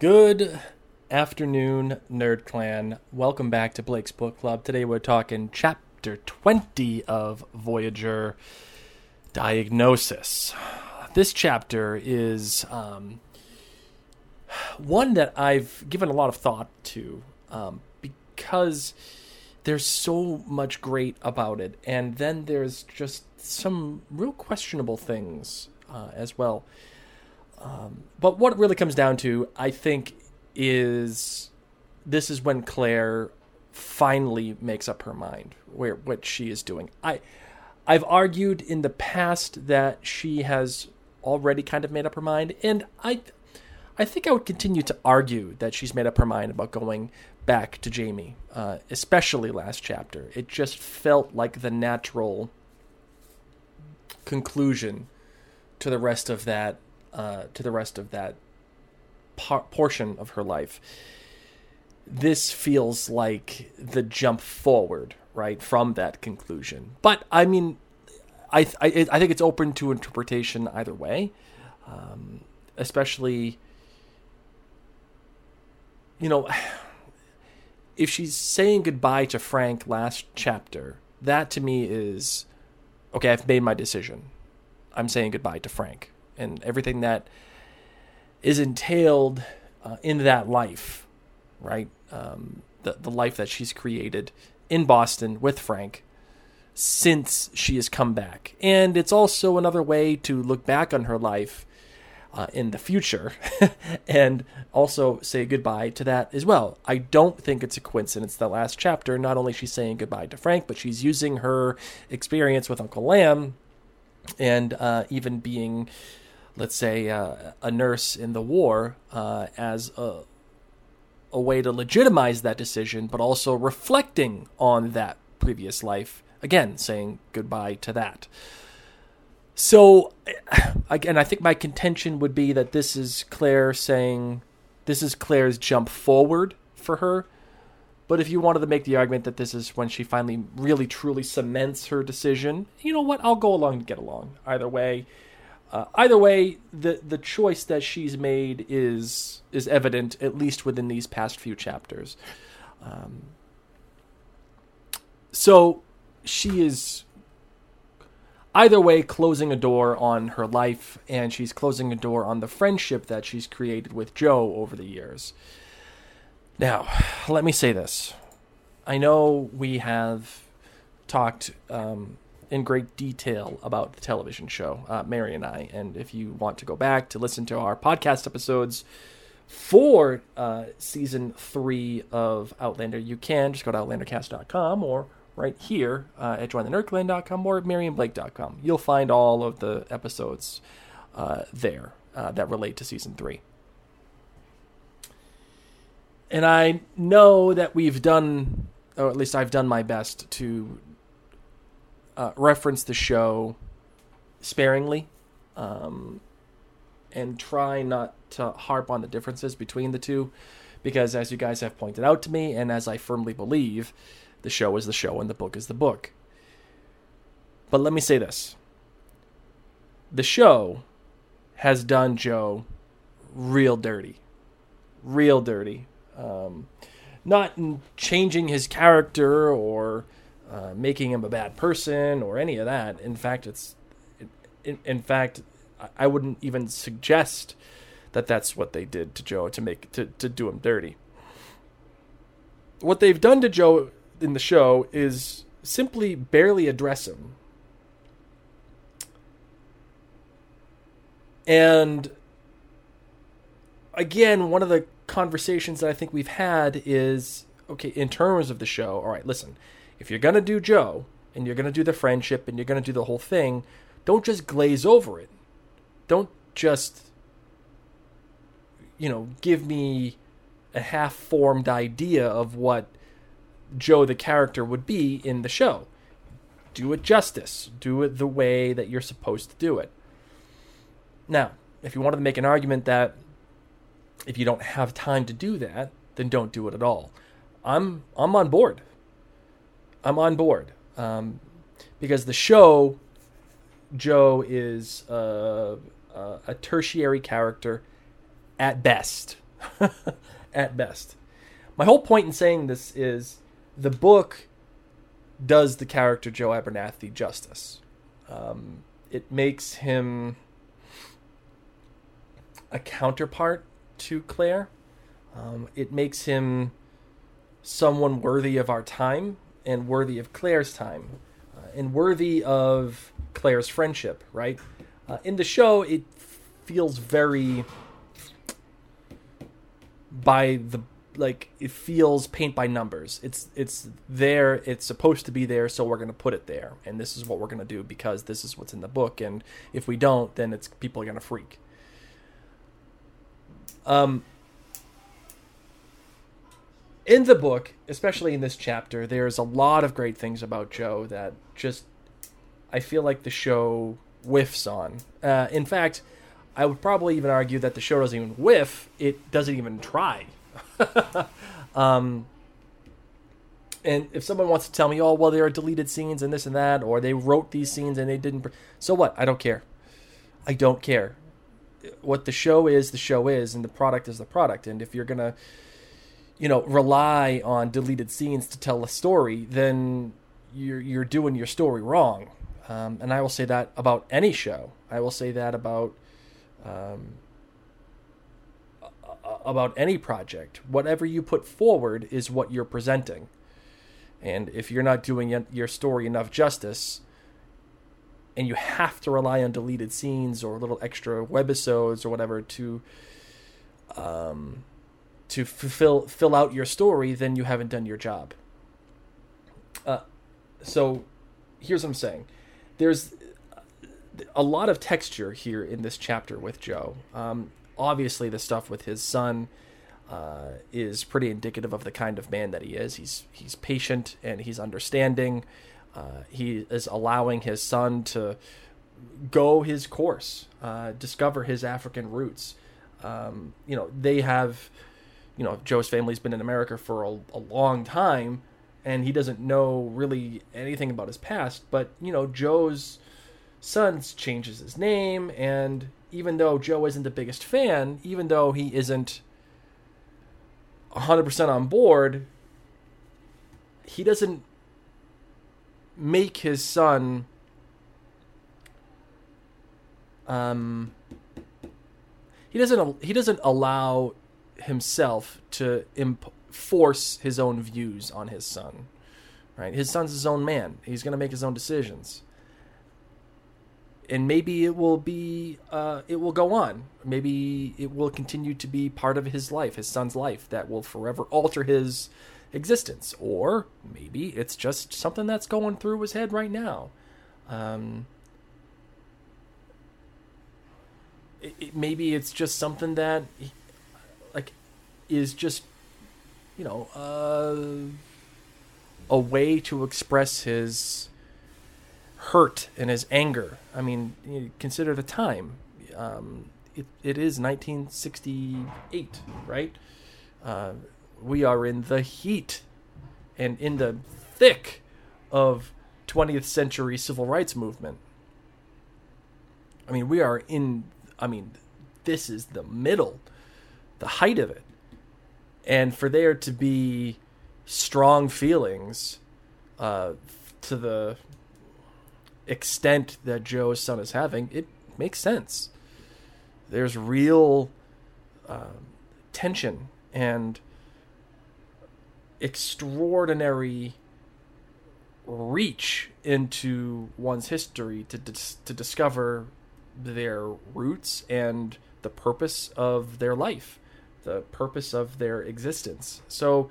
Good afternoon, Nerd Clan. Welcome back to Blake's Book Club. Today we're talking chapter 20 of Voyager Diagnosis. This chapter is um, one that I've given a lot of thought to um, because there's so much great about it, and then there's just some real questionable things uh, as well. Um, but what it really comes down to, I think, is this is when Claire finally makes up her mind where what she is doing. I I've argued in the past that she has already kind of made up her mind, and I I think I would continue to argue that she's made up her mind about going back to Jamie, uh, especially last chapter. It just felt like the natural conclusion to the rest of that uh, to the rest of that par- portion of her life. This feels like the jump forward, right, from that conclusion. But I mean, I I, I think it's open to interpretation either way, um, especially. You know, if she's saying goodbye to Frank last chapter, that to me is okay. I've made my decision. I'm saying goodbye to Frank and everything that is entailed uh, in that life, right? Um, the the life that she's created in Boston with Frank since she has come back, and it's also another way to look back on her life uh, in the future and also say goodbye to that as well. I don't think it's a coincidence that last chapter, not only she's saying goodbye to Frank, but she's using her experience with Uncle Lamb and uh, even being let's say, uh, a nurse in the war uh, as a, a way to legitimize that decision, but also reflecting on that previous life. Again, saying goodbye to that. So, again, I think my contention would be that this is Claire saying, this is Claire's jump forward for her. But if you wanted to make the argument that this is when she finally really truly cements her decision, you know what? I'll go along to get along. Either way, uh, either way, the the choice that she's made is is evident at least within these past few chapters. Um, so she is either way closing a door on her life, and she's closing a door on the friendship that she's created with Joe over the years. Now, let me say this: I know we have talked. Um, in great detail about the television show, uh, Mary and I. And if you want to go back to listen to our podcast episodes for uh, season three of Outlander, you can just go to outlandercast.com or right here uh, at jointhenerdclan.com or maryandblake.com. You'll find all of the episodes uh, there uh, that relate to season three. And I know that we've done, or at least I've done my best to uh, reference the show sparingly um, and try not to harp on the differences between the two because as you guys have pointed out to me and as I firmly believe the show is the show and the book is the book. But let me say this. The show has done Joe real dirty. Real dirty. Um, not in changing his character or uh, making him a bad person or any of that. In fact, it's in, in fact I wouldn't even suggest that that's what they did to Joe to make to to do him dirty. What they've done to Joe in the show is simply barely address him. And again, one of the conversations that I think we've had is okay, in terms of the show, all right, listen, if you're going to do Joe and you're going to do the friendship and you're going to do the whole thing, don't just glaze over it. Don't just, you know, give me a half formed idea of what Joe the character would be in the show. Do it justice. Do it the way that you're supposed to do it. Now, if you wanted to make an argument that if you don't have time to do that, then don't do it at all. I'm I'm on board. I'm on board um, because the show Joe is uh, uh, a tertiary character at best. at best. My whole point in saying this is the book does the character Joe Abernathy justice. Um, it makes him a counterpart to Claire. Um, it makes him someone worthy of our time and worthy of Claire's time uh, and worthy of Claire's friendship, right? Uh, in the show, it feels very by the like it feels paint by numbers. It's it's there. It's supposed to be there, so we're gonna put it there, and this is what we're gonna do because this is what's in the book. And if we don't, then it's people are gonna freak. Um, in the book, especially in this chapter, there's a lot of great things about Joe that just I feel like the show whiffs on. Uh, in fact, I would probably even argue that the show doesn't even whiff; it doesn't even try. um, and if someone wants to tell me, "Oh, well, there are deleted scenes and this and that," or they wrote these scenes and they didn't, so what? I don't care. I don't care. What the show is, the show is, and the product is the product. And if you're gonna, you know, rely on deleted scenes to tell a story, then you're you're doing your story wrong. Um, and I will say that about any show. I will say that about um, about any project. Whatever you put forward is what you're presenting. And if you're not doing your story enough justice, and you have to rely on deleted scenes or little extra webisodes or whatever to um, to fulfill fill out your story, then you haven't done your job. Uh, so here's what I'm saying: there's a lot of texture here in this chapter with Joe. Um, obviously, the stuff with his son uh, is pretty indicative of the kind of man that he is. He's he's patient and he's understanding. Uh, he is allowing his son to go his course, uh, discover his African roots. Um, you know, they have, you know, Joe's family's been in America for a, a long time, and he doesn't know really anything about his past. But you know, Joe's son changes his name, and even though Joe isn't the biggest fan, even though he isn't 100% on board, he doesn't make his son um he doesn't he doesn't allow himself to imp- force his own views on his son right? His son's his own man. He's going to make his own decisions. And maybe it will be uh, it will go on. Maybe it will continue to be part of his life his son's life that will forever alter his existence. Or maybe it's just something that's going through his head right now. Um, it, it, maybe it's just something that is just you know uh, a way to express his hurt and his anger. I mean, you consider the time. Um, it, it is 1968, right? Uh, we are in the heat and in the thick of 20th century civil rights movement. I mean, we are in, I mean, this is the middle, the height of it. And for there to be strong feelings uh, to the extent that Joe's son is having, it makes sense. There's real uh, tension and extraordinary reach into one's history to dis- to discover their roots and the purpose of their life, the purpose of their existence. So